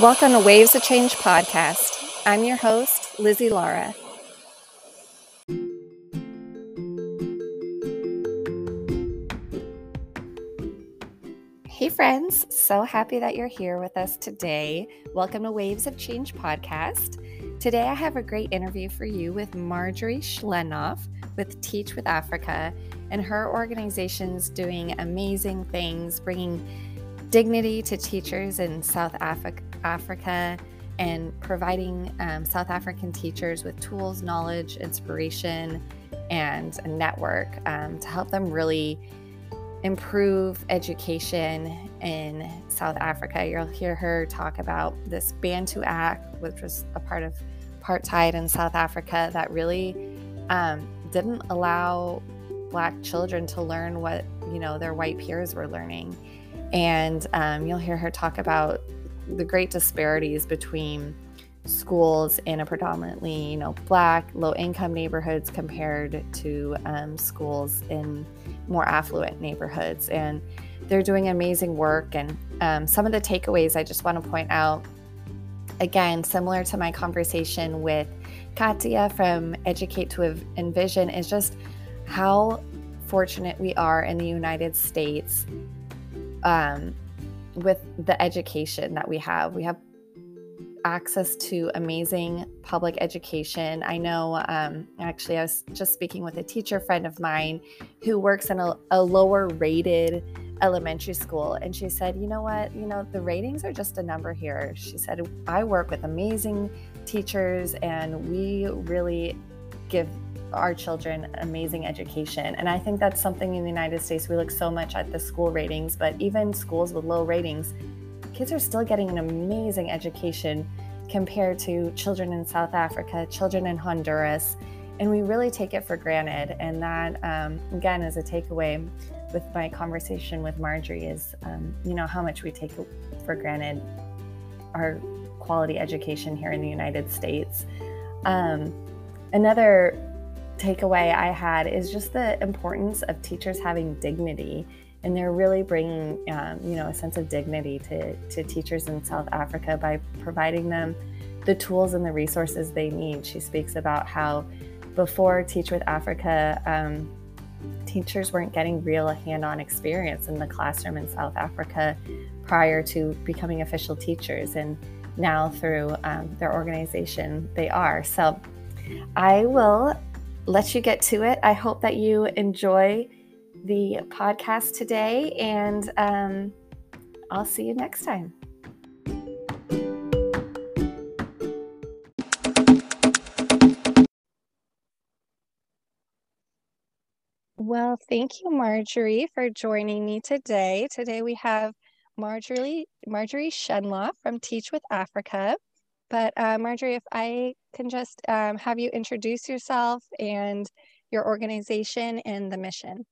Welcome to Waves of Change podcast. I'm your host, Lizzie Lara. Hey, friends. So happy that you're here with us today. Welcome to Waves of Change podcast. Today, I have a great interview for you with Marjorie Schlenoff with Teach with Africa, and her organization's doing amazing things, bringing dignity to teachers in South Africa Africa and providing um, South African teachers with tools, knowledge, inspiration, and a network um, to help them really improve education in South Africa. You'll hear her talk about this Bantu Act, which was a part of apartheid in South Africa that really um, didn't allow Black children to learn what you know their white peers were learning. And um, you'll hear her talk about the great disparities between schools in a predominantly you know black low income neighborhoods compared to um, schools in more affluent neighborhoods. And they're doing amazing work. And um, some of the takeaways i just want to point out again similar to my conversation with katia from educate to envision is just how fortunate we are in the united states um, with the education that we have. We have access to amazing public education. I know, um, actually, I was just speaking with a teacher friend of mine who works in a, a lower rated elementary school. And she said, you know what? You know, the ratings are just a number here. She said, I work with amazing teachers and we really give our children amazing education. And I think that's something in the United States. We look so much at the school ratings, but even schools with low ratings, kids are still getting an amazing education compared to children in South Africa, children in Honduras. And we really take it for granted. And that, um, again, is a takeaway with my conversation with Marjorie is, um, you know, how much we take for granted our quality education here in the United States. Um, another takeaway I had is just the importance of teachers having dignity. And they're really bringing, um, you know, a sense of dignity to, to teachers in South Africa by providing them the tools and the resources they need. She speaks about how before Teach with Africa, um, teachers weren't getting real hand-on experience in the classroom in South Africa prior to becoming official teachers, and now through um, their organization, they are. So, I will let you get to it. I hope that you enjoy the podcast today, and um, I'll see you next time. Well, thank you, Marjorie, for joining me today. Today we have Marjorie Marjorie Schlenoff from Teach with Africa. But uh, Marjorie, if I can just um, have you introduce yourself and your organization and the mission.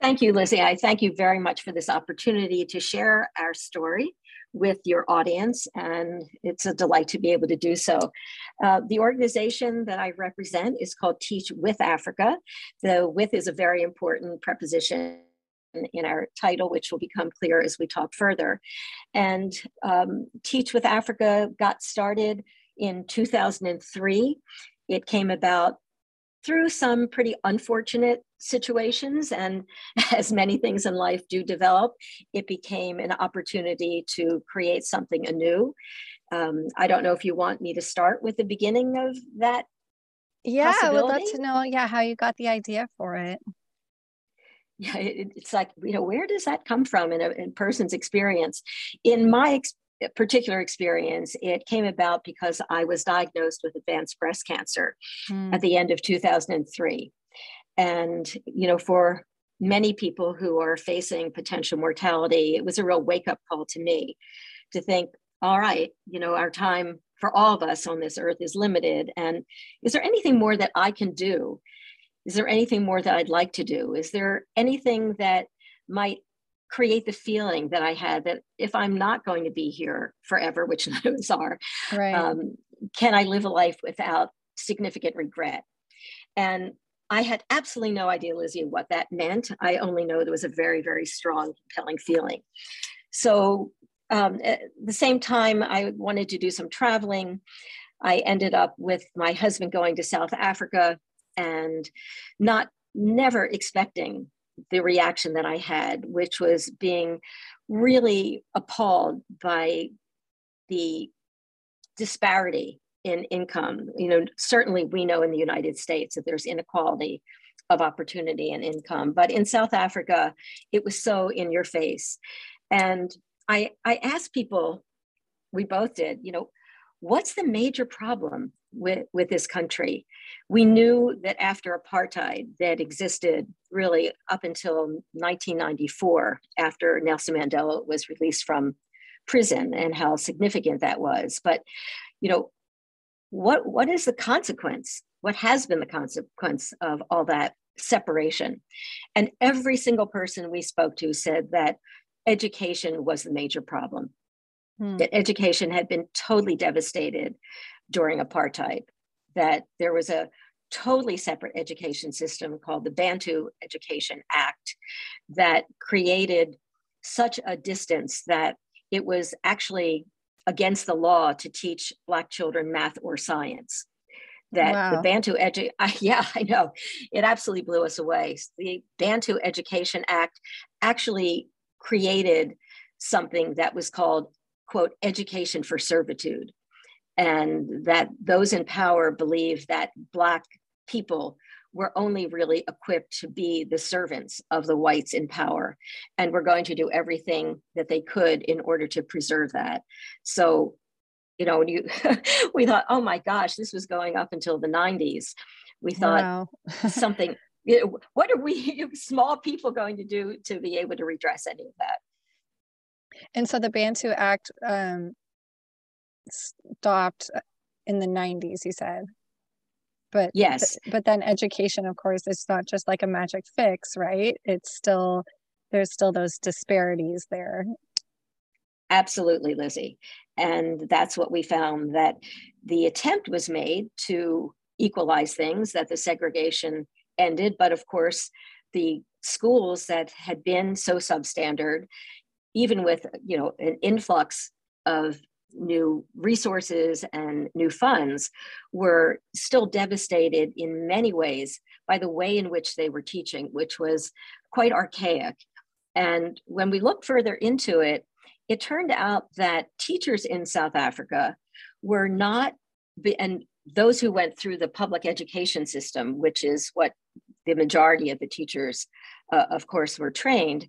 Thank you, Lizzie. I thank you very much for this opportunity to share our story with your audience, and it's a delight to be able to do so. Uh, the organization that I represent is called Teach with Africa. The with is a very important preposition in our title, which will become clear as we talk further. And um, Teach with Africa got started in 2003. It came about through some pretty unfortunate situations, and as many things in life do develop, it became an opportunity to create something anew. Um, I don't know if you want me to start with the beginning of that. Yeah, I would love to know. Yeah, how you got the idea for it yeah, it, it's like, you know, where does that come from in a in person's experience? In my ex- particular experience, it came about because I was diagnosed with advanced breast cancer mm. at the end of 2003. And, you know, for many people who are facing potential mortality, it was a real wake up call to me to think, all right, you know, our time for all of us on this earth is limited. And is there anything more that I can do is there anything more that I'd like to do? Is there anything that might create the feeling that I had that if I'm not going to be here forever, which none of us are, right. um, can I live a life without significant regret? And I had absolutely no idea, Lizzie, what that meant. I only know there was a very, very strong, compelling feeling. So um, at the same time, I wanted to do some traveling. I ended up with my husband going to South Africa and not never expecting the reaction that I had, which was being really appalled by the disparity in income. You know, certainly we know in the United States that there's inequality of opportunity and income, but in South Africa, it was so in your face. And I, I asked people, we both did, you know, what's the major problem with, with this country? We knew that after apartheid that existed really up until 1994, after Nelson Mandela was released from prison and how significant that was. But, you know, what, what is the consequence? What has been the consequence of all that separation? And every single person we spoke to said that education was the major problem hmm. that education had been totally devastated during apartheid, that there was a totally separate education system called the Bantu Education Act that created such a distance that it was actually against the law to teach Black children math or science. That wow. the Bantu edu, yeah, I know, it absolutely blew us away. The Bantu Education Act actually created something that was called quote, education for servitude. And that those in power believe that Black people were only really equipped to be the servants of the whites in power. And we're going to do everything that they could in order to preserve that. So, you know, when you we thought, oh my gosh, this was going up until the 90s. We thought wow. something, you know, what are we small people going to do to be able to redress any of that? And so the Bantu Act um, stopped in the 90s, he said. But yes, th- but then education, of course, it's not just like a magic fix, right? It's still there's still those disparities there. Absolutely, Lizzie. And that's what we found that the attempt was made to equalize things, that the segregation ended. But of course, the schools that had been so substandard even with you know an influx of new resources and new funds were still devastated in many ways by the way in which they were teaching which was quite archaic and when we look further into it it turned out that teachers in south africa were not and those who went through the public education system which is what the majority of the teachers uh, of course were trained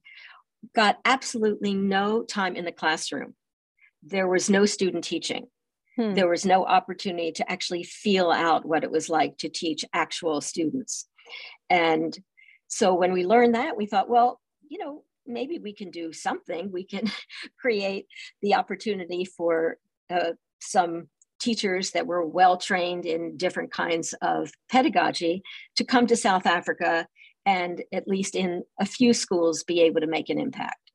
got absolutely no time in the classroom. There was no student teaching. Hmm. There was no opportunity to actually feel out what it was like to teach actual students. And so when we learned that, we thought, well, you know, maybe we can do something. We can create the opportunity for uh, some teachers that were well trained in different kinds of pedagogy to come to South Africa and at least in a few schools be able to make an impact.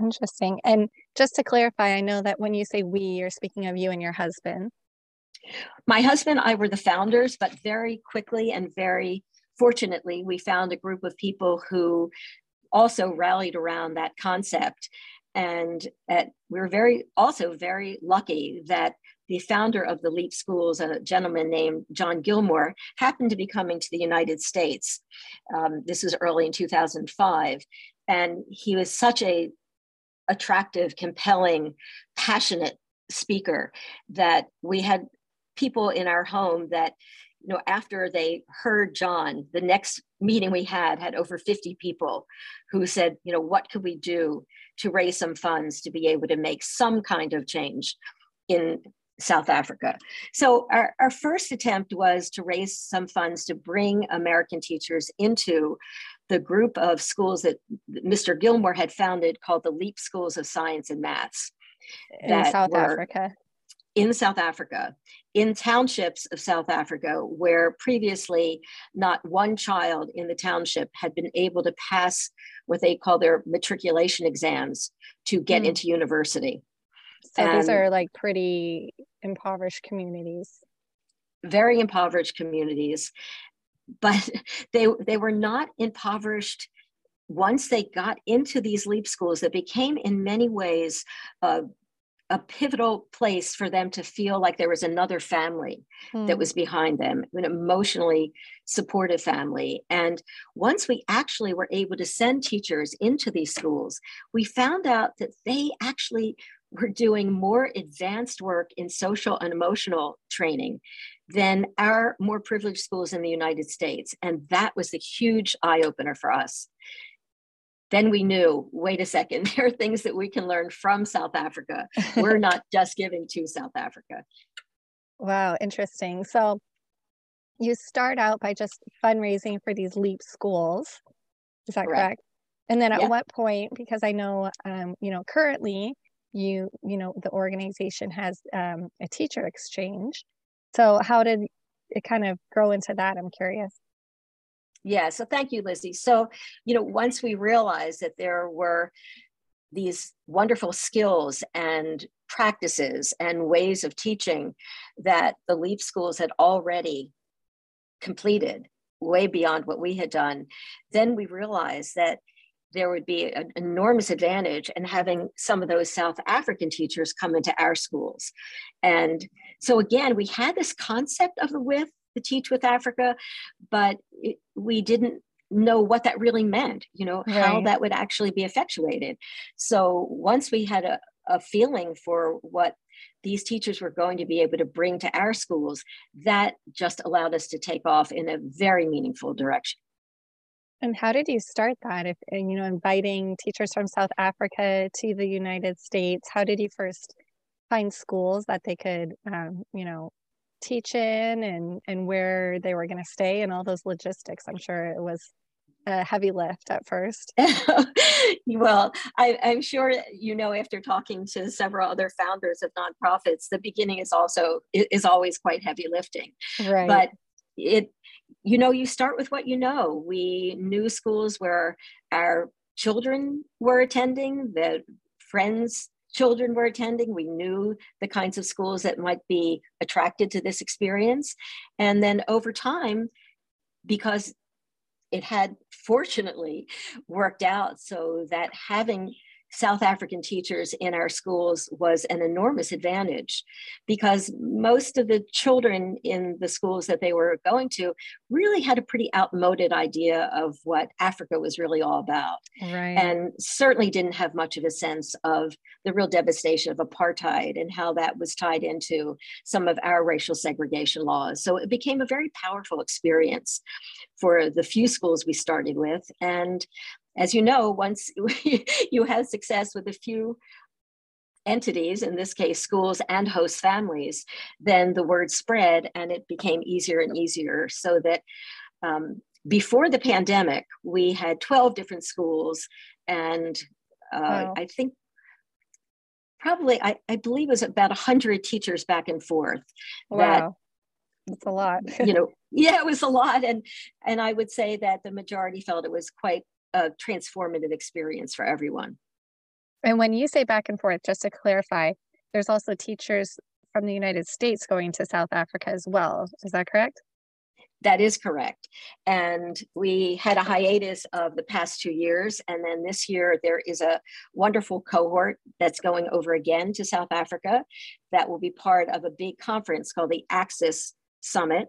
Interesting. And just to clarify, I know that when you say we, you're speaking of you and your husband. My husband and I were the founders, but very quickly and very fortunately, we found a group of people who also rallied around that concept. And at, we were very also very lucky that the founder of the LEAP schools, a gentleman named John Gilmour, happened to be coming to the United States. Um, this was early in 2005. And he was such a attractive, compelling, passionate speaker that we had people in our home that you know after they heard john the next meeting we had had over 50 people who said you know what could we do to raise some funds to be able to make some kind of change in South Africa. So our, our first attempt was to raise some funds to bring American teachers into the group of schools that Mr. Gilmour had founded called the LEAP Schools of Science and Maths. In South Africa. In South Africa, in townships of South Africa, where previously not one child in the township had been able to pass what they call their matriculation exams to get mm. into university. So and these are like pretty impoverished communities. Very impoverished communities, but they they were not impoverished once they got into these leap schools that became in many ways uh, a pivotal place for them to feel like there was another family mm. that hmm. was behind them, an emotionally supportive family. And once we actually were able to send teachers into these schools, we found out that they actually were doing more advanced work in social and emotional training than our more privileged schools in the United States. And that was a huge eye opener for us then we knew wait a second there are things that we can learn from south africa we're not just giving to south africa wow interesting so you start out by just fundraising for these leap schools is that correct, correct? and then at yeah. what point because i know um, you know currently you you know the organization has um, a teacher exchange. So how did it kind of grow into that? I'm curious. Yeah, so thank you, Lizzie. So, you know, once we realized that there were these wonderful skills and practices and ways of teaching that the LEAP schools had already completed way beyond what we had done, then we realized that there would be an enormous advantage in having some of those South African teachers come into our schools. And so, again, we had this concept of the WIF the Teach with Africa, but it, we didn't know what that really meant, you know, right. how that would actually be effectuated. So once we had a, a feeling for what these teachers were going to be able to bring to our schools, that just allowed us to take off in a very meaningful direction. And how did you start that? If you know, inviting teachers from South Africa to the United States, how did you first find schools that they could, um, you know, teach in and and where they were going to stay and all those logistics? I'm sure it was a heavy lift at first. Well I, i'm sure you know after talking to several other founders of nonprofits the beginning is also is always quite heavy lifting. Right. But it you know you start with what you know we knew schools where our children were attending the friends children were attending. We knew the kinds of schools that might be attracted to this experience. And then over time, because it had fortunately worked out so that having South African teachers in our schools was an enormous advantage because most of the children in the schools that they were going to really had a pretty outmoded idea of what Africa was really all about. Right. And certainly didn't have much of a sense of the real devastation of apartheid and how that was tied into some of our racial segregation laws. So it became a very powerful experience for the few schools we started with. And as you know, once you had success with a few entities, in this case, schools and host families, then the word spread and it became easier and easier so that um, before the pandemic, we had 12 different schools and uh, wow. I think probably, I, I, believe it was about 100 teachers back and forth. Wow. That, That's a lot. you know, yeah, it was a lot. And, and I would say that the majority felt it was quite a transformative experience for everyone. And when you say back and forth, just to clarify, there's also teachers from the United States going to South Africa as well. Is that correct? That is correct. And we had a hiatus of the past two years. And then this year, there is a wonderful cohort that's going over again to South Africa that will be part of a big conference called the Access Summit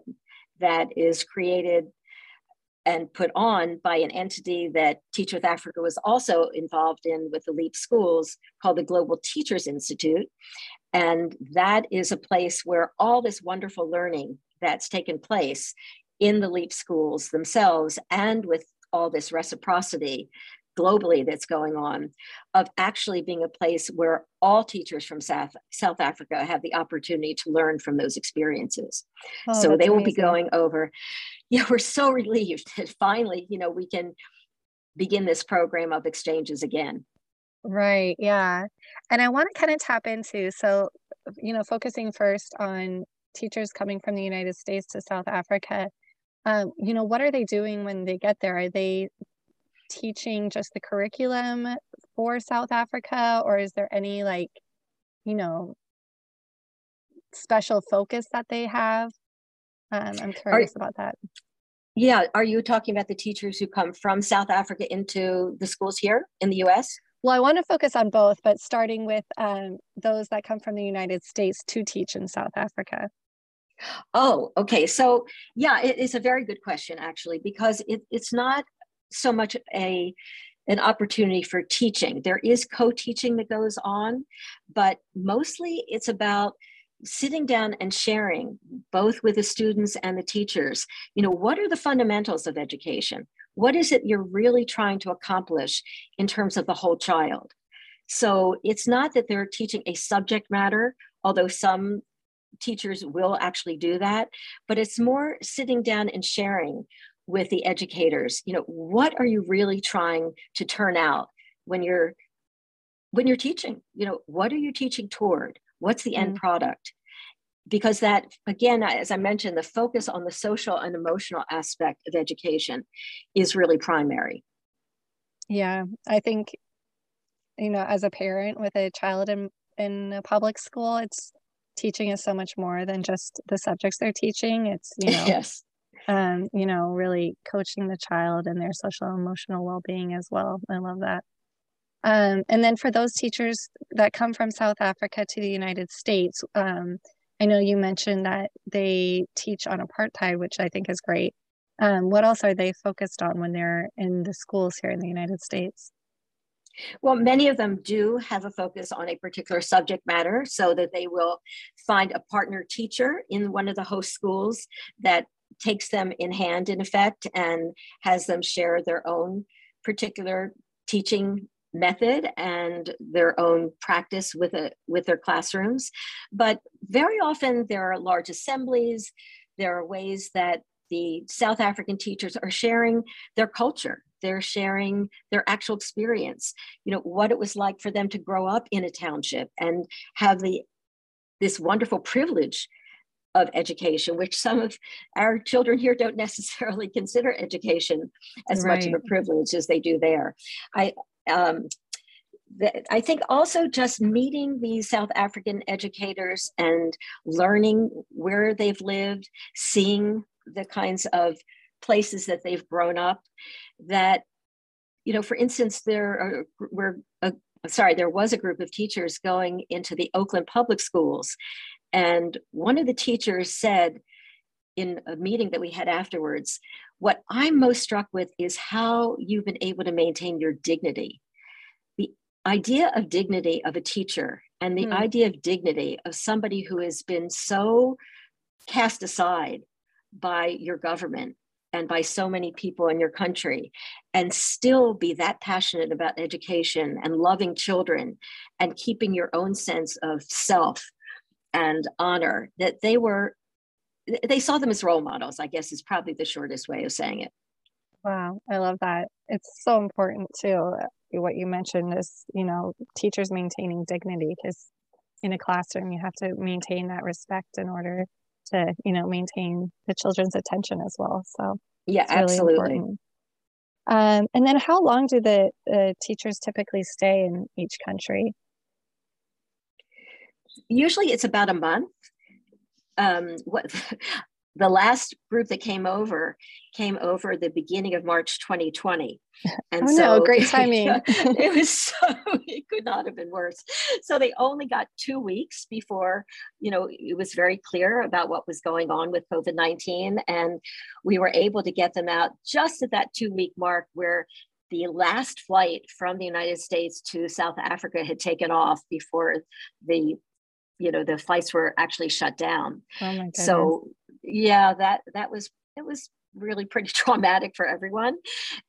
that is created and put on by an entity that Teach with Africa was also involved in with the LEAP schools called the Global Teachers Institute. And that is a place where all this wonderful learning that's taken place in the LEAP schools themselves and with all this reciprocity globally that's going on of actually being a place where all teachers from South, South Africa have the opportunity to learn from those experiences. Oh, so they will amazing. be going over. Yeah, we're so relieved that finally, you know, we can begin this program of exchanges again. Right. Yeah. And I want to kind of tap into so, you know, focusing first on teachers coming from the United States to South Africa. Um, you know, what are they doing when they get there? Are they teaching just the curriculum for South Africa, or is there any like, you know, special focus that they have? Um, I'm curious are, about that. Yeah, are you talking about the teachers who come from South Africa into the schools here in the U.S.? Well, I want to focus on both, but starting with um, those that come from the United States to teach in South Africa. Oh, okay. So, yeah, it, it's a very good question, actually, because it, it's not so much a an opportunity for teaching. There is co-teaching that goes on, but mostly it's about sitting down and sharing both with the students and the teachers. You know what are the fundamentals of education? What is it you're really trying to accomplish in terms of the whole child? So it's not that they're teaching a subject matter although some teachers will actually do that but it's more sitting down and sharing with the educators you know what are you really trying to turn out when you're when you're teaching? You know what are you teaching toward? What's the end mm. product? Because that again as i mentioned the focus on the social and emotional aspect of education is really primary. Yeah i think you know as a parent with a child in in a public school it's teaching is so much more than just the subjects they're teaching. It's you know yes um you know really coaching the child and their social emotional well-being as well i love that um, and then for those teachers that come from South Africa to the United States, um, I know you mentioned that they teach on apartheid, which I think is great. Um, what else are they focused on when they're in the schools here in the United States? Well, many of them do have a focus on a particular subject matter so that they will find a partner teacher in one of the host schools that takes them in hand, in effect, and has them share their own particular teaching method and their own practice with it with their classrooms. But very often there are large assemblies. There are ways that the south african teachers are sharing their culture. They're sharing their actual experience you know what it was like for them to grow up in a township and have the this wonderful privilege of education, which some of our children here don't necessarily consider education as right. much of a privilege as they do there. I um, I think also just meeting these South African educators and learning where they've lived, seeing the kinds of places that they've grown up, that, you know, for instance, there are, were, a, sorry, there was a group of teachers going into the Oakland public schools. And one of the teachers said in a meeting that we had afterwards, what I'm most struck with is how you've been able to maintain your dignity The idea of dignity of a teacher and the mm. idea of dignity of somebody who has been so cast aside by your government and by so many people in your country and still be that passionate about education and loving children and keeping your own sense of self and honor that they were they saw them as role models i guess is probably the shortest way of saying it. Wow i love that. It's so important too what you mentioned is you know teachers maintaining dignity because in a classroom you have to maintain that respect in order to you know maintain the children's attention as well so yeah absolutely. um, and then how long do the, the teachers typically stay in each country usually it's about a month um, what the last group that came over came over the beginning of March 2020. And oh, so no, great timing. it was so it could not have been worse. So they only got two weeks before, you know, it was very clear about what was going on with COVID-19. And we were able to get them out just at that two week mark where the last flight from the United States to South Africa had taken off before the you know the flights were actually shut down. Oh so yeah, that that was it was really pretty traumatic for everyone,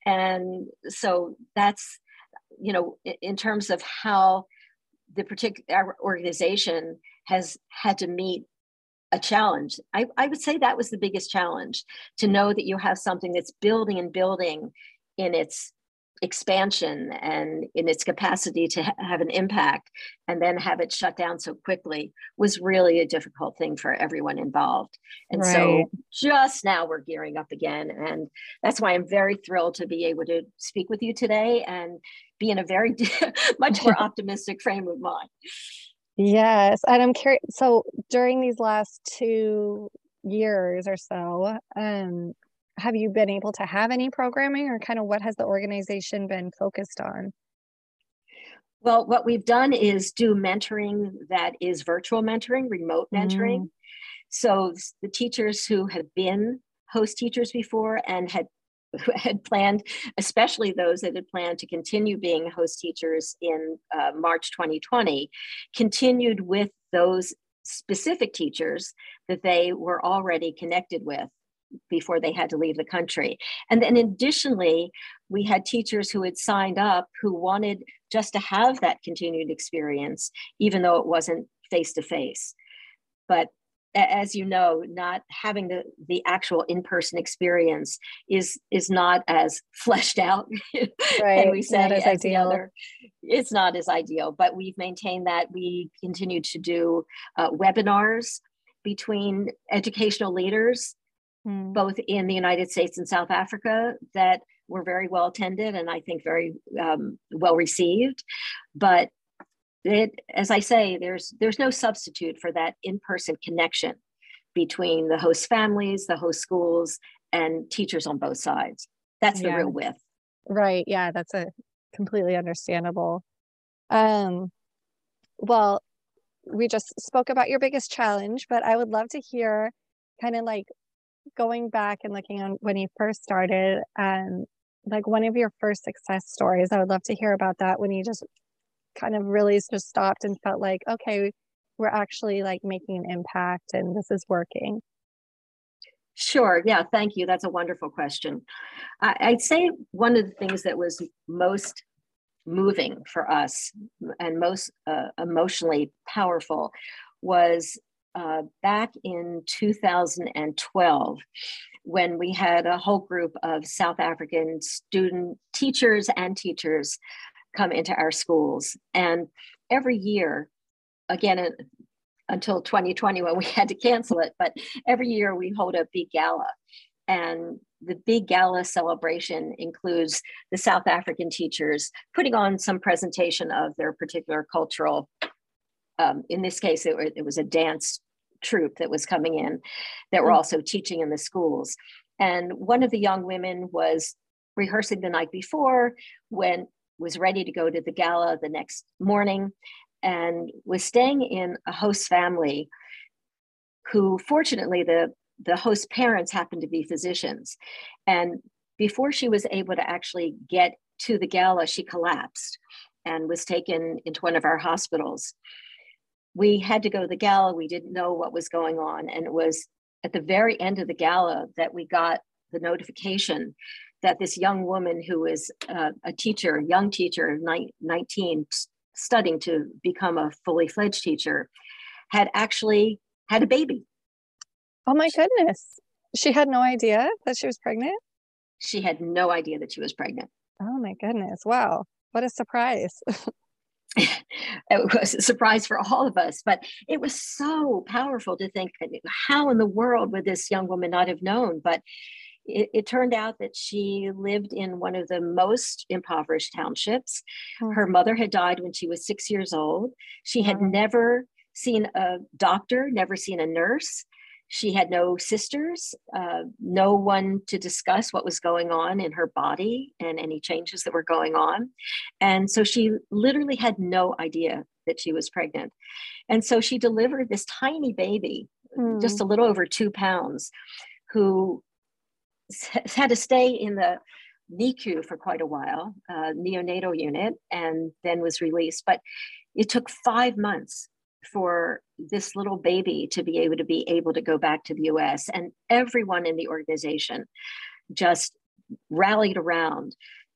and so that's you know in terms of how the particular organization has had to meet a challenge. I, I would say that was the biggest challenge to know that you have something that's building and building in its expansion and in its capacity to ha- have an impact and then have it shut down so quickly was really a difficult thing for everyone involved and right. so just now we're gearing up again and that's why i'm very thrilled to be able to speak with you today and be in a very much more optimistic frame of mind yes and i'm curious so during these last two years or so um have you been able to have any programming or kind of what has the organization been focused on? Well, what we've done is do mentoring that is virtual mentoring, remote mentoring. Mm. So the teachers who have been host teachers before and had had planned, especially those that had planned to continue being host teachers in uh, March 2020, continued with those specific teachers that they were already connected with before they had to leave the country. And then additionally, we had teachers who had signed up who wanted just to have that continued experience, even though it wasn't face to face. But as you know, not having the, the actual in-person experience is is not as fleshed out. Right. and we say as, as ideal. Other, it's not as ideal, but we've maintained that we continue to do uh, webinars between educational leaders, mm. both in the United States and South Africa, that were very well attended and I think very um, well received. But it, as I say, there's there's no substitute for that in-person connection between the host families, the host schools, and teachers on both sides. That's the yeah. real width. Right. Yeah, that's a completely understandable. Um, well, we just spoke about your biggest challenge, but I would love to hear kind of like going back and looking on when you first started and like one of your first success stories. I would love to hear about that when you just kind of really just stopped and felt like, okay, we're actually like making an impact and this is working? Sure. Yeah. Thank you. That's a wonderful question. I, would say one of the things that was most moving for us and most uh, emotionally powerful was uh, back in 2012 when we had a whole group of South African student teachers and teachers come into our schools. And every year, again, uh, until 2020 when we had to cancel it, but every year we hold a big gala. And the big gala celebration includes the South African teachers putting on some presentation of their particular cultural, um, in this case, it, it was a dance troupe that was coming in that were mm. also teaching in the schools. And one of the young women was rehearsing the night before when was ready to go to the gala the next morning and was staying in a host family who fortunately the the host parents happened to be physicians and before she was able to actually get to the gala she collapsed and was taken into one of our hospitals we had to go to the gala we didn't know what was going on and it was at the very end of the gala that we got the notification that this young woman who is was uh, a teacher, young teacher, 19, studying to become a fully fledged teacher, had actually had a baby. Oh my goodness. She had no idea that she was pregnant? She had no idea that she was pregnant. Oh my goodness. Wow. What a surprise. it was a surprise for all of us, but it was so powerful to think how in the world would this young woman not have known? But it, it, turned out that she lived in one of the most impoverished townships. Mm-hmm. Her mother had died when she was six years old. She had mm-hmm. never seen a doctor, never seen a nurse. She had no sisters, uh, no one to discuss what was going on in her body and any changes that were going on. And so she literally had no idea that she was pregnant. And so she delivered this tiny baby, mm. just a little over two pounds, who had to stay in the NICU for quite a while, uh, neonatal unit, and then was released. But it took five months for this little baby to be able to be able to go back to the US. And everyone in the organization just rallied around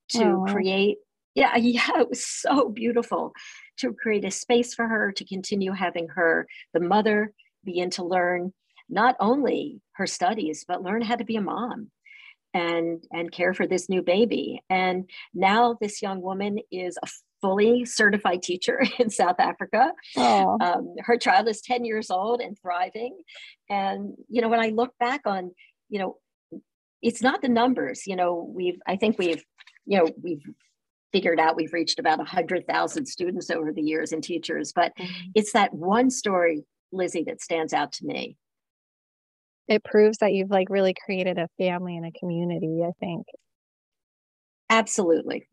to oh, Aww. create. Yeah, yeah, it was so beautiful to create a space for her to continue having her, the mother, begin to learn not only her studies, but learn how to be a mom and and care for this new baby and now this young woman is a fully certified teacher in south africa. Um, her child is 10 years old and thriving. And you know when i look back on you know it's not the numbers you know we've i think we've you know we've figured out we've reached about 100000 students over the years and teachers but mm-hmm. it's that one story lizzie that stands out to me. It proves that you've like really created a family and a community i think. Absolutely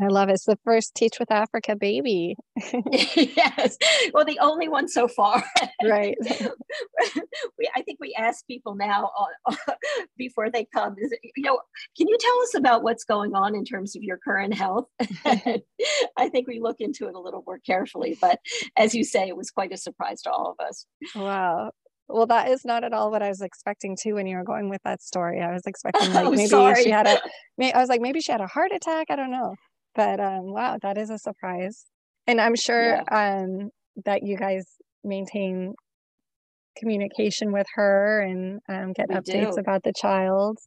I love it. It's the first Teach with Africa baby. yes. Well, the only one so far. Right. we, I think we ask people now uh, before they come, is, you know, can you tell us about what's going on in terms of your current health? I think we look into it a little more carefully, but as you say, it was quite a surprise to all of us. Wow. Well, that is not at all what I was expecting too when you were going with that story. I was expecting like Oh, maybe sorry. she had a I was like maybe she had a heart attack. I don't know. But um wow, that is a surprise. And I'm sure um that you guys maintain communication with her and um, get We updates do. about the child.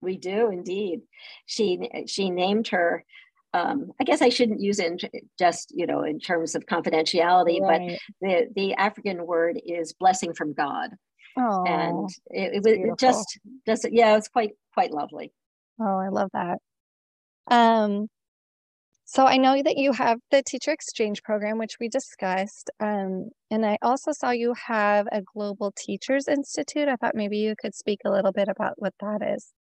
We do indeed. She she named her. Um, I guess I shouldn't use it in, just you know in terms of confidentiality, but the the African word is blessing from God, Oh, and it, it, was just just yeah, it's quite quite lovely. oh, I love that. Um, so I know that you have the teacher exchange program, which we discussed. Um, and I also saw you have a Global Teachers Institute. I thought maybe you could speak a little bit about what that is.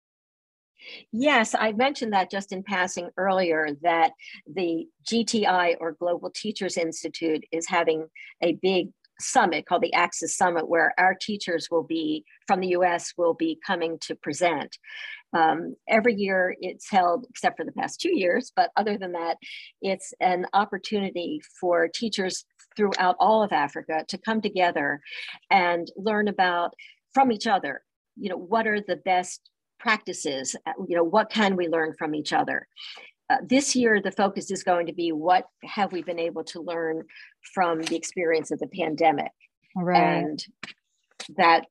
Yes, I mentioned that just in passing earlier that the GTI or Global Teachers Institute is having a big summit called the Axis Summit, where our teachers will be from the US will be coming to present. Um, every year it's held, except for the past two years, but other than that, it's an opportunity for teachers throughout all of Africa to come together and learn about from each other. You know, what are the best practices? You know, what can we learn from each other? Uh, this year, the focus is going to be what have we been able to learn from the experience of the pandemic? and that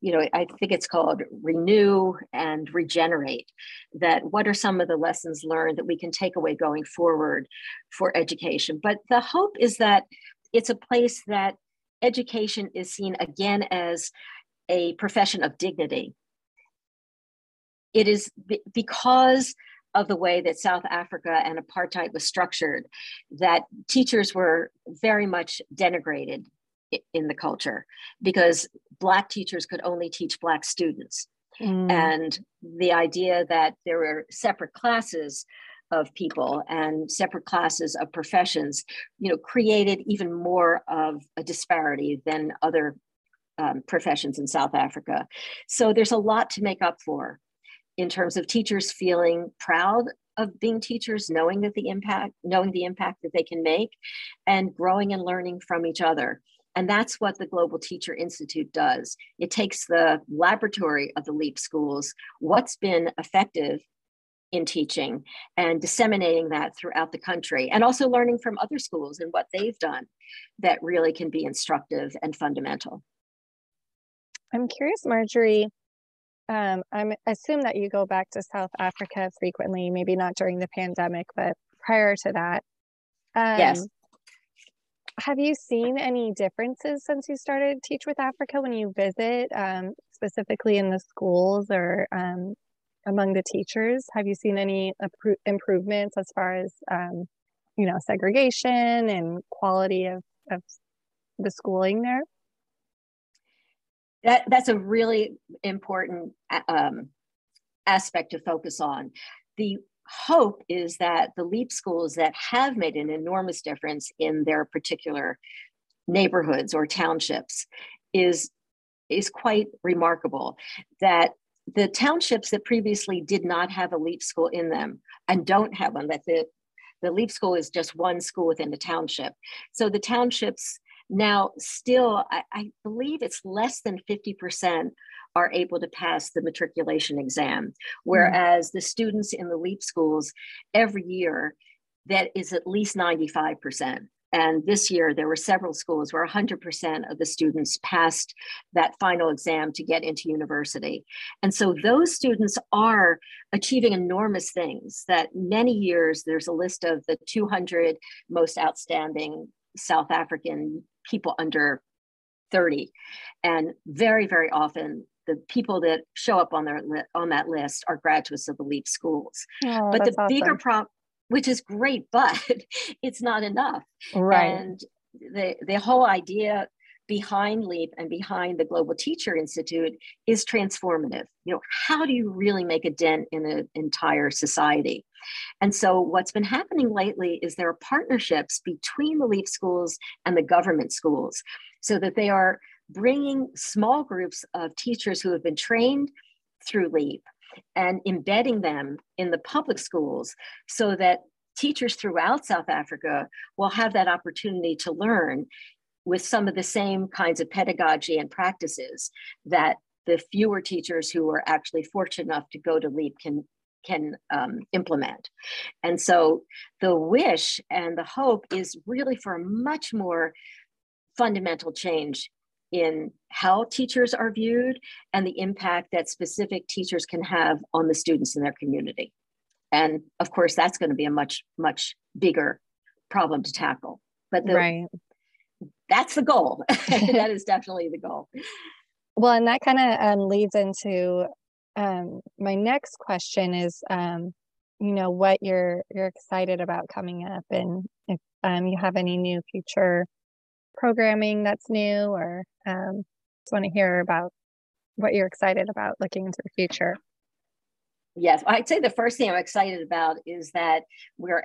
you know i think it's called renew and regenerate that what are some of the lessons learned that we can take away going forward for education? But the hope is that it's a place that education is seen again as a profession of dignity. It is be- because of the way that South Africa and apartheid was structured that teachers were very much denigrated in the culture because black teachers could only teach black students. Mm, and the idea that there were separate classes of people and separate classes of professions you know created even more of a disparity than other um, professions in south africa. So there's a lot to make up for in terms of teachers feeling proud of being teachers knowing that the impact knowing the impact that they can make and growing and learning from each other and that's what the Global Teacher Institute does. It takes the laboratory of the LEAP schools, what's been effective in teaching, and disseminating that throughout the country, and also learning from other schools and what they've done that really can be instructive and fundamental. I'm curious, Marjorie. Um, I'm assume that you go back to South Africa frequently, maybe not during the pandemic, but prior to that. Um, Yes. Have you seen any differences since you started Teach with Africa when you visit, um, specifically in the schools or um, among the teachers? Have you seen any appro- improvements as far as, um, you know, segregation and quality of, of the schooling there? That, that's a really important um, aspect to focus on. The hope is that the LEAP schools that have made an enormous difference in their particular neighborhoods or townships is, is quite remarkable. That the townships that previously did not have a LEAP school in them and don't have one, that the, the LEAP school is just one school within the township. So the townships now still, I, I believe it's less than 50% are able to pass the matriculation exam, hmm. whereas the students in the LEAP schools every year, that is at least 95%. And this year, there were several schools where 100% of the students passed that final exam to get into university. And so those students are achieving enormous things that many years, there's a list of the 200 most outstanding South African people under 30. And very, very often, the people that show up on their li- on that list are graduates of the LEAP schools. Oh, but the that's bigger awesome. problem, which is great, but it's not enough. right. And the the whole idea behind LEAP and behind the Global Teacher Institute is transformative. You know, how do you really make a dent in an entire society? And so, what's been happening lately is there are partnerships between the LEAP schools and the government schools so that they are bringing small groups of teachers who have been trained through LEAP and embedding them in the public schools so that teachers throughout South Africa will have that opportunity to learn with some of the same kinds of pedagogy and practices that the fewer teachers who are actually fortunate enough to go to LEAP can can um, implement. And so the wish and the hope is really for a much more fundamental change in how teachers are viewed and the impact that specific teachers can have on the students in their community. And of course, that's going to be a much, much bigger problem to tackle. But the, right that's the goal. that is definitely the goal. Well, and that kind of um, leads into um, my next question is, um, you know, what you're you're excited about coming up, and if um, you have any new future programming that's new, or um, just want to hear about what you're excited about looking into the future. Yes, I'd say the first thing I'm excited about is that we're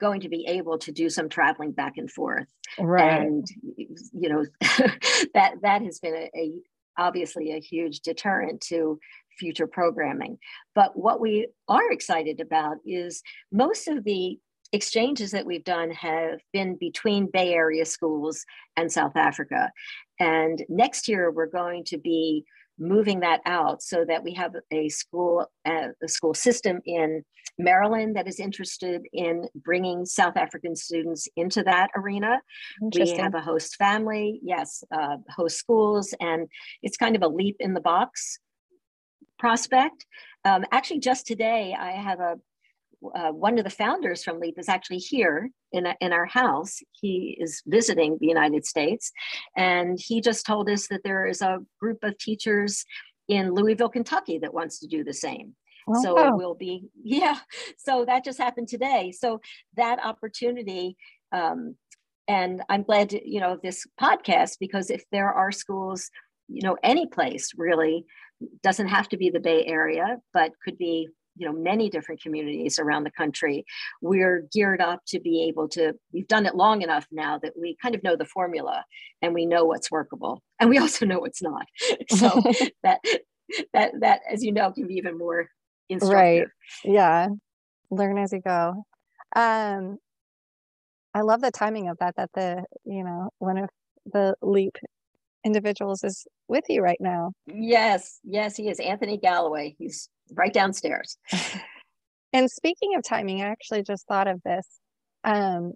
going to be able to do some traveling back and forth. Right. And you know that that has been a, a obviously a huge deterrent to future programming. But what we are excited about is most of the exchanges that we've done have been between bay area schools and south africa. And next year we're going to be moving that out so that we have a school uh, a school system in Maryland that is interested in bringing South African students into that arena. We have a host family, yes, uh, host schools, and it's kind of a leap in the box prospect. Um, actually, just today, I have a uh, one of the founders from LEAP is actually here in, a, in our house. He is visiting the United States, and he just told us that there is a group of teachers in Louisville, Kentucky that wants to do the same. Oh, so wow. it will be, yeah. So that just happened today. So that opportunity, um, and I'm glad to, you know, this podcast because if there are schools, you know, any place really doesn't have to be the Bay Area, but could be you know many different communities around the country we're geared up to be able to we've done it long enough now that we kind of know the formula and we know what's workable and we also know what's not so that that that as you know can be even more instructive right yeah learn as you go um i love the timing of that that the you know one of the leap individuals is with you right now yes yes he is anthony galloway he's right downstairs. and speaking of timing, I actually just thought of this. Um,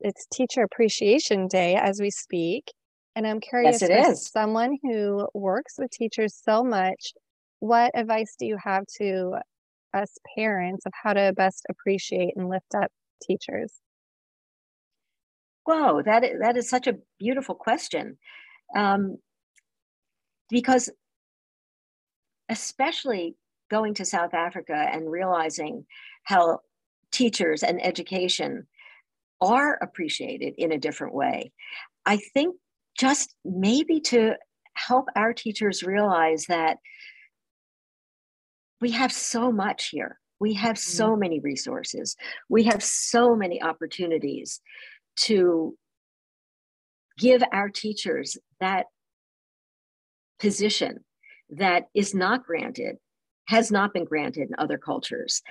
it's Teacher Appreciation Day as we speak. And I'm curious, yes, it is. someone who works with teachers so much, what advice do you have to us parents of how to best appreciate and lift up teachers? Whoa, that is, that is such a beautiful question. Um, because especially going to South Africa and realizing how teachers and education are appreciated in a different way. I think just maybe to help our teachers realize that we have so much here. We have so mm-hmm. many resources. We have so many opportunities to give our teachers that position that is not granted has not been granted in other cultures.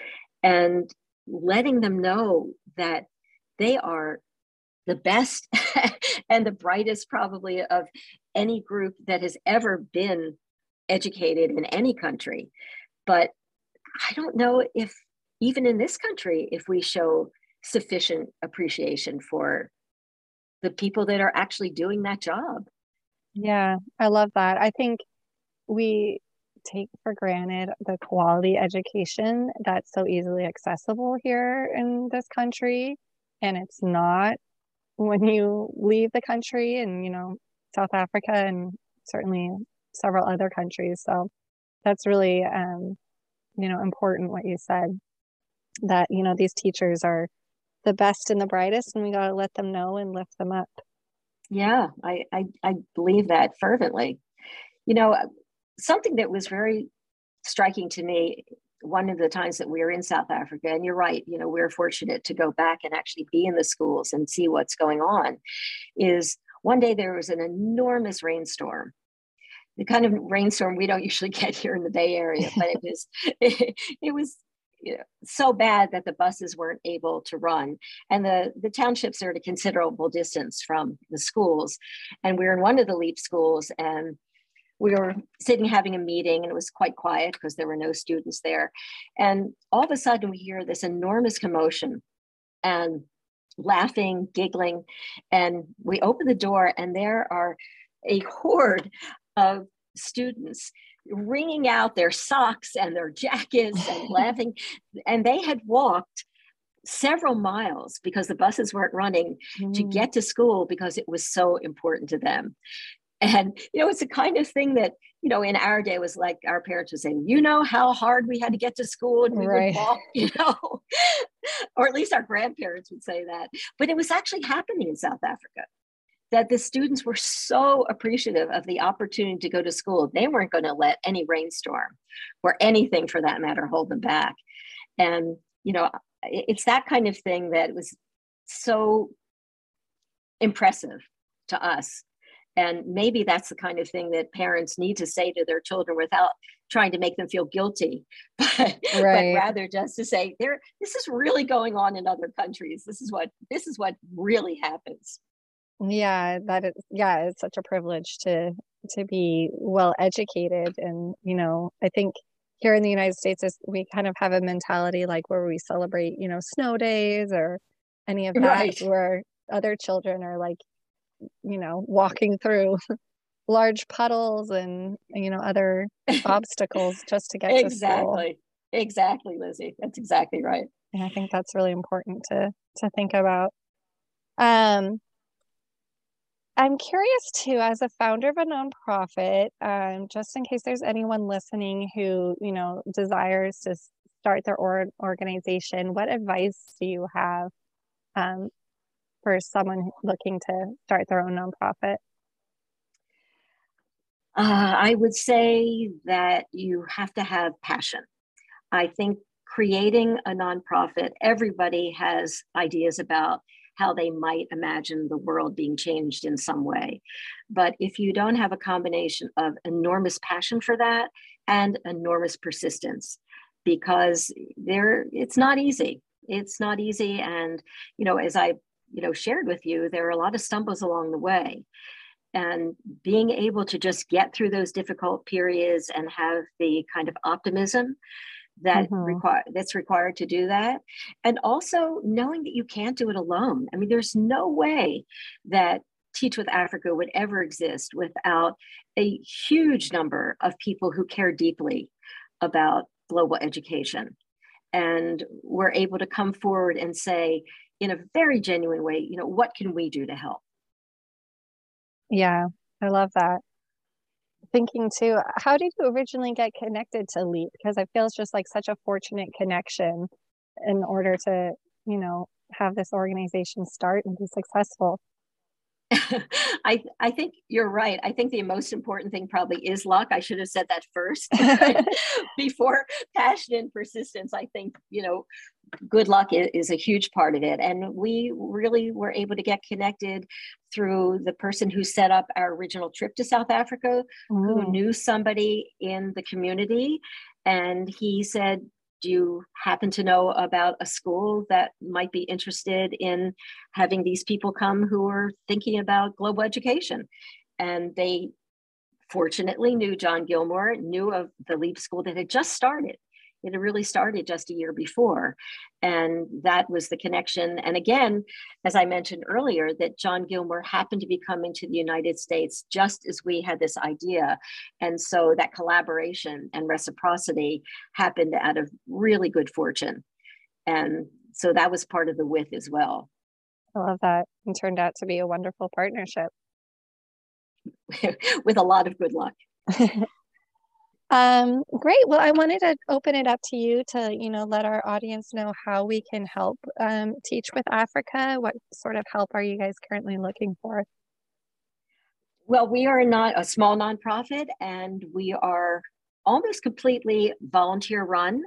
And letting them know that they are the best and the brightest, probably, of any group that has ever been educated in any country. But I don't know if, even in this country, if we show sufficient appreciation for the people that are actually doing that job. Yeah, I love that. I think we take for granted the quality education that's so easily accessible here in this country and it's not when you leave the country and you know south africa and certainly several other countries so that's really um, you know important what you said that you know these teachers are the best and the brightest and we got to let them know and lift them up Yeah, I, I, I believe that fervently. You know, something that was very striking to me one of the times that we were in South Africa, and you're right, you know, we are fortunate to go back and actually be in the schools and see what's going on, is one day there was an enormous rainstorm. The kind of rainstorm we don't usually get here in the Bay Area, but it was it, it was you know, so bad that the buses weren't able to run. And the, the townships are at a considerable distance from the schools. And we were in one of the LEAP schools and we were sitting having a meeting and it was quite quiet because there were no students there. And all of a sudden we hear this enormous commotion and laughing, giggling. And we open the door and there are a horde of students wringing out their socks and their jackets and laughing. And they had walked several miles because the buses weren't running mm. to get to school because it was so important to them. And, you know, it's the kind of thing that, you know, in our day was like our parents would say, you know how hard we had to get to school and we right. would walk, you know, or at least our grandparents would say that. But it was actually happening in South Africa that the students were so appreciative of the opportunity to go to school. They weren't going to let any rainstorm or anything for that matter hold them back. And, you know, it's that kind of thing that was so impressive to us. And maybe that's the kind of thing that parents need to say to their children without trying to make them feel guilty, but, right. but rather just to say, there, this is really going on in other countries. This is what this is what really happens. Yeah, that is yeah, it's such a privilege to to be well educated and you know, I think here in the United States is we kind of have a mentality like where we celebrate, you know, snow days or any of that right. where other children are like, you know, walking through large puddles and you know other obstacles just to get exactly. to school. Exactly. Exactly, Lizzie. That's exactly right. And I think that's really important to to think about. Um I'm curious too, as a founder of a nonprofit, um, just in case there's anyone listening who, you know, desires to start their or- organization, what advice do you have um, for someone looking to start their own nonprofit? Uh, I would say that you have to have passion. I think creating a nonprofit, everybody has ideas about how they might imagine the world being changed in some way. But if you don't have a combination of enormous passion for that and enormous persistence, because there it's not easy. It's not easy. And, you know, as I, you know, shared with you, there are a lot of stumbles along the way and being able to just get through those difficult periods and have the kind of optimism that mm-hmm. require that's required to do that. And also knowing that you can't do it alone. I mean there's no way that teach with africa would ever exist without a huge number of people who care deeply about global education and we're able to come forward and say in a very genuine way you know what can we do to help? Yeah i love that thinking too, how did you originally get connected to Leap? Because I feel it's just like such a fortunate connection in order to, you know, have this organization start and be successful. I I think you're right. I think the most important thing probably is luck. I should have said that first before passion and persistence. I think you know, good luck is, a huge part of it, and we really were able to get connected through the person who set up our original trip to South Africa, mm. who knew somebody in the community, and he said, do you happen to know about a school that might be interested in having these people come who are thinking about global education? And they fortunately knew John Gilmour, knew of the LEAP school that had just started. It had really started just a year before. And that was the connection. And again, as I mentioned earlier, that John Gilmour happened to be coming to the United States just as we had this idea. And so that collaboration and reciprocity happened out of really good fortune. And so that was part of the with as well. I love that. And turned out to be a wonderful partnership. With a lot of good luck. Um, great. Well, I wanted to open it up to you to, you know, let our audience know how we can help um, Teach with Africa. What sort of help are you guys currently looking for? Well, we are not a small nonprofit and we are almost completely volunteer run.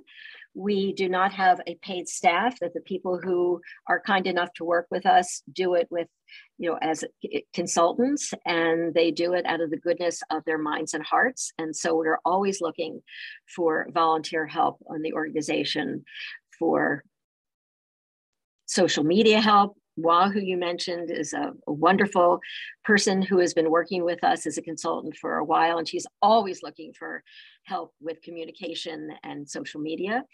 We do not have a paid staff that the people who are kind enough to work with us do it with, you know, as consultants and they do it out of the goodness of their minds and hearts. And so we're always looking for volunteer help on the organization for social media help, Wah, who you mentioned, is a, a, wonderful person who has been working with us as a consultant for a while, and she's always looking for help with communication and social media.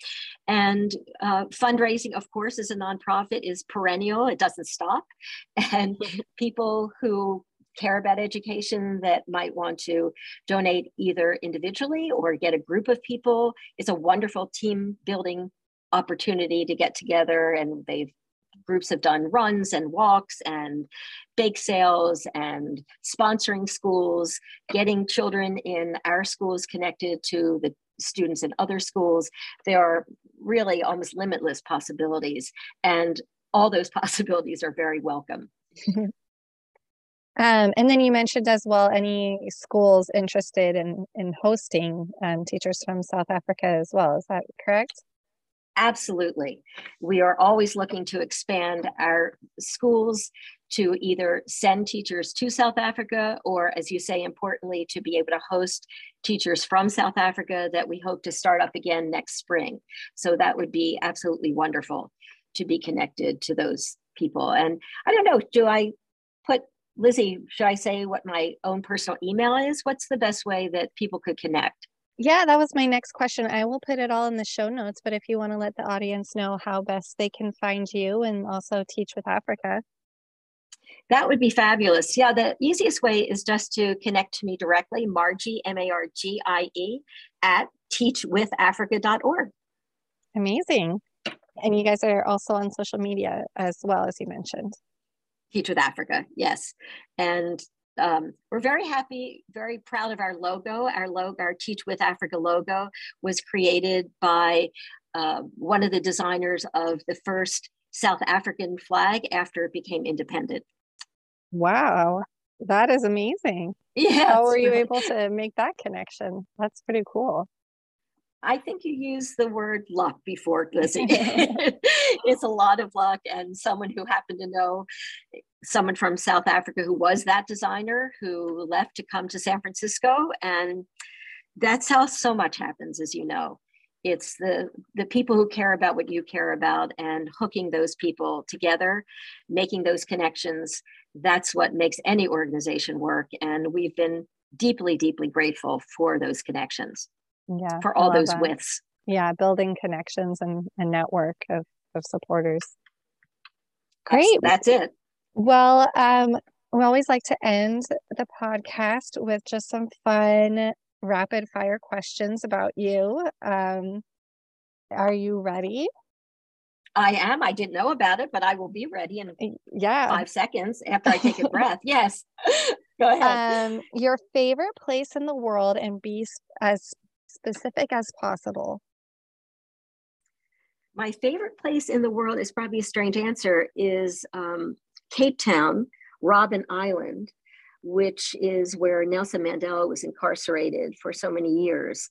And uh, fundraising, of course, as a nonprofit is perennial, it doesn't stop. And people who care about education that might want to donate either individually or get a group of people, it's a wonderful team building opportunity to get together and they've groups have done runs and walks and bake sales and sponsoring schools, getting children in our schools connected to the students in other schools. There are really almost limitless possibilities, and all those possibilities are very welcome. Um, and then you mentioned as well any schools interested in in hosting um, teachers from South Africa as well. Is that correct? Absolutely. We are always looking to expand our schools to either send teachers to South Africa or, as you say, importantly, to be able to host teachers from South Africa that we hope to start up again next spring. So that would be absolutely wonderful to be connected to those people. And I don't know, do I put Lizzie, should I say what my own personal email is? What's the best way that people could connect? Yeah, that was my next question. I will put it all in the show notes, but if you want to let the audience know how best they can find you and also Teach with Africa. That would be fabulous. Yeah, the easiest way is just to connect to me directly, Margie, M A R G I E, at teachwithafrica.org. Amazing. And you guys are also on social media as well, as you mentioned. Teach with Africa, yes. And um, we're very happy, very proud of our logo. Our logo, our Teach with Africa logo, was created by uh, one of the designers of the first South African flag after it became independent. Wow, that is amazing. Yeah. How were you able to make that connection? That's pretty cool. I think you used the word luck before, Lizzie. it's a lot of luck, and someone who happened to know eh, someone from South Africa who was that designer who left to come to San Francisco. And that's how so much happens, as you know. It's the, the people who care about what you care about and hooking those people together, making those connections. That's what makes any organization work. And we've been deeply, deeply grateful for those connections. Yeah. For all those that. widths. Yeah, building connections and a network of, of supporters. Great. That's, that's it. Well, um, we always like to end the podcast with just some fun rapid fire questions about you. Um, are you ready? I am. I didn't know about it, but I will be ready in yeah five seconds after I take a breath. Yes. Go ahead. Um, your favorite place in the world and be as specific as possible. My favorite place in the world is probably a strange answer is um, Cape Town, Robben Island, which is where Nelson Mandela was incarcerated for so many years.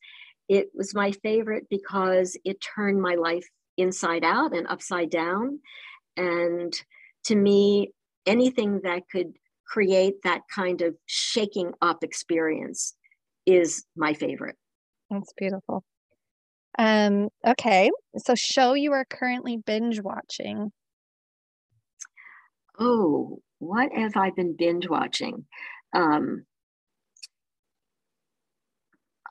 It was my favorite because it turned my life inside out and upside down. And to me, anything that could create that kind of shaking up experience is my favorite. That's beautiful. Um, okay, so show you are currently binge watching oh, what have I been binge watching? Um,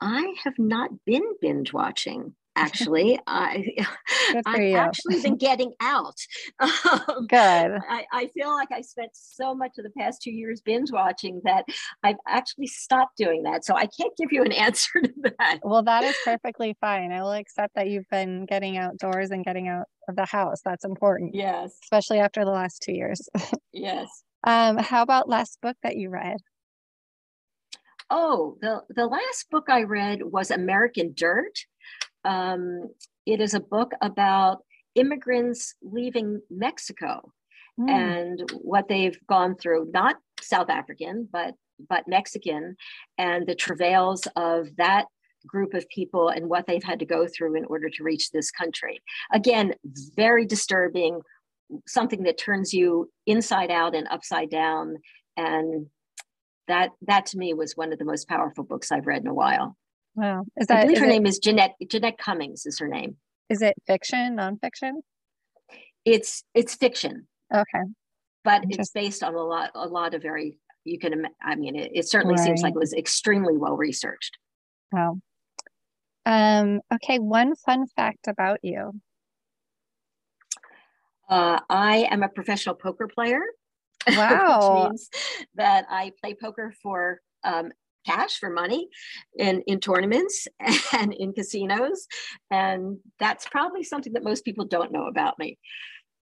I have not been binge watching. Actually, I I've you. actually been getting out. Um, Good. I, I feel like I spent so much of the past two years binge watching that I've actually stopped doing that. So I can't give you an answer to that. Well, that is perfectly fine. I will accept that you've been getting outdoors and getting out of the house. That's important. Yes. Especially after the last two years. yes. Um, how about last book that you read? Oh, the, the last book I read was American Dirt. Um, it is a book about immigrants leaving Mexico mm. and what they've gone through, not South African, but but Mexican, and the travails of that group of people and what they've had to go through in order to reach this country. Again, very disturbing, something that turns you inside out and upside down. And that that to me was one of the most powerful books I've read in a while. Wow. Is that, I believe her it, name is Jeanette Jeanette Cummings is her name. Is it fiction, nonfiction? It's it's fiction. Okay. But it's based on a lot a lot of very you can I mean it, it certainly right. seems like it was extremely well researched. Wow. Um, okay, one fun fact about you. Uh, I am a professional poker player. Wow. which means that I play poker for um, cash, for money in, in tournaments and in casinos. And that's probably something that most people don't know about me.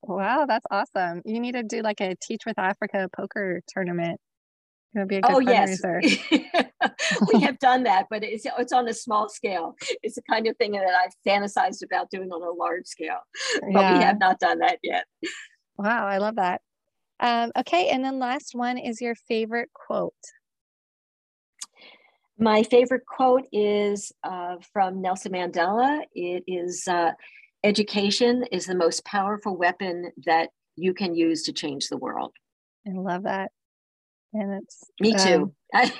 Wow, that's awesome. You need to do like a Teach with Africa poker tournament. It'll be a good oh yes, we have done that, but it's it's on a small scale. It's the kind of thing that I've fantasized about doing on a large scale, but yeah. we have not done that yet. Wow, I love that. Um, okay, and then last one is your favorite quote. My favorite quote is uh, from Nelson Mandela. It is uh, Education is the most powerful weapon that you can use to change the world. I love that. And it's me too. Um,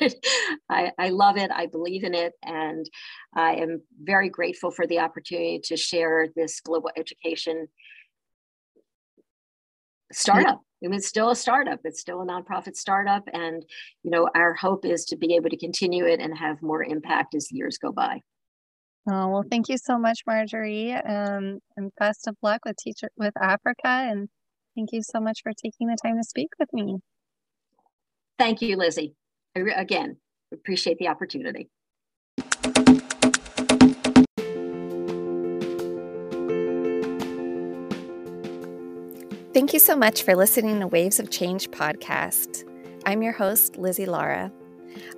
I, I love it. I believe in it. And I am very grateful for the opportunity to share this global education startup. I mean, it's still a startup. It's still a nonprofit startup, and you know, our hope is to be able to continue it and have more impact as years go by. Oh well, thank you so much, Marjorie, um, and best of luck with Teacher with Africa. And thank you so much for taking the time to speak with me. Thank you, Lizzie. I, again, appreciate the opportunity. Thank you so much for listening to Waves of Change podcast. I'm your host, Lizzie Lara.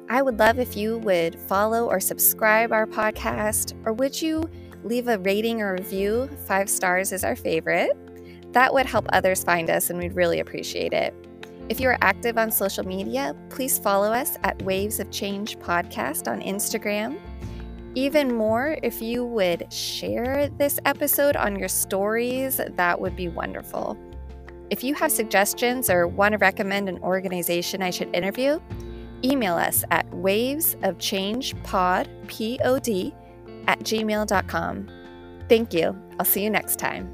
I would love if you would follow or subscribe our podcast, or would you leave a rating or review? Five stars is our favorite. That would help others find us, and we'd really appreciate it. If you are active on social media, please follow us at Waves of Change Podcast on Instagram. Even more, if you would share this episode on your stories, that would be wonderful. If you have suggestions or want to recommend an organization I should interview, email us at wavesofchangepod, at gmail.com. Thank you. I'll see you next time.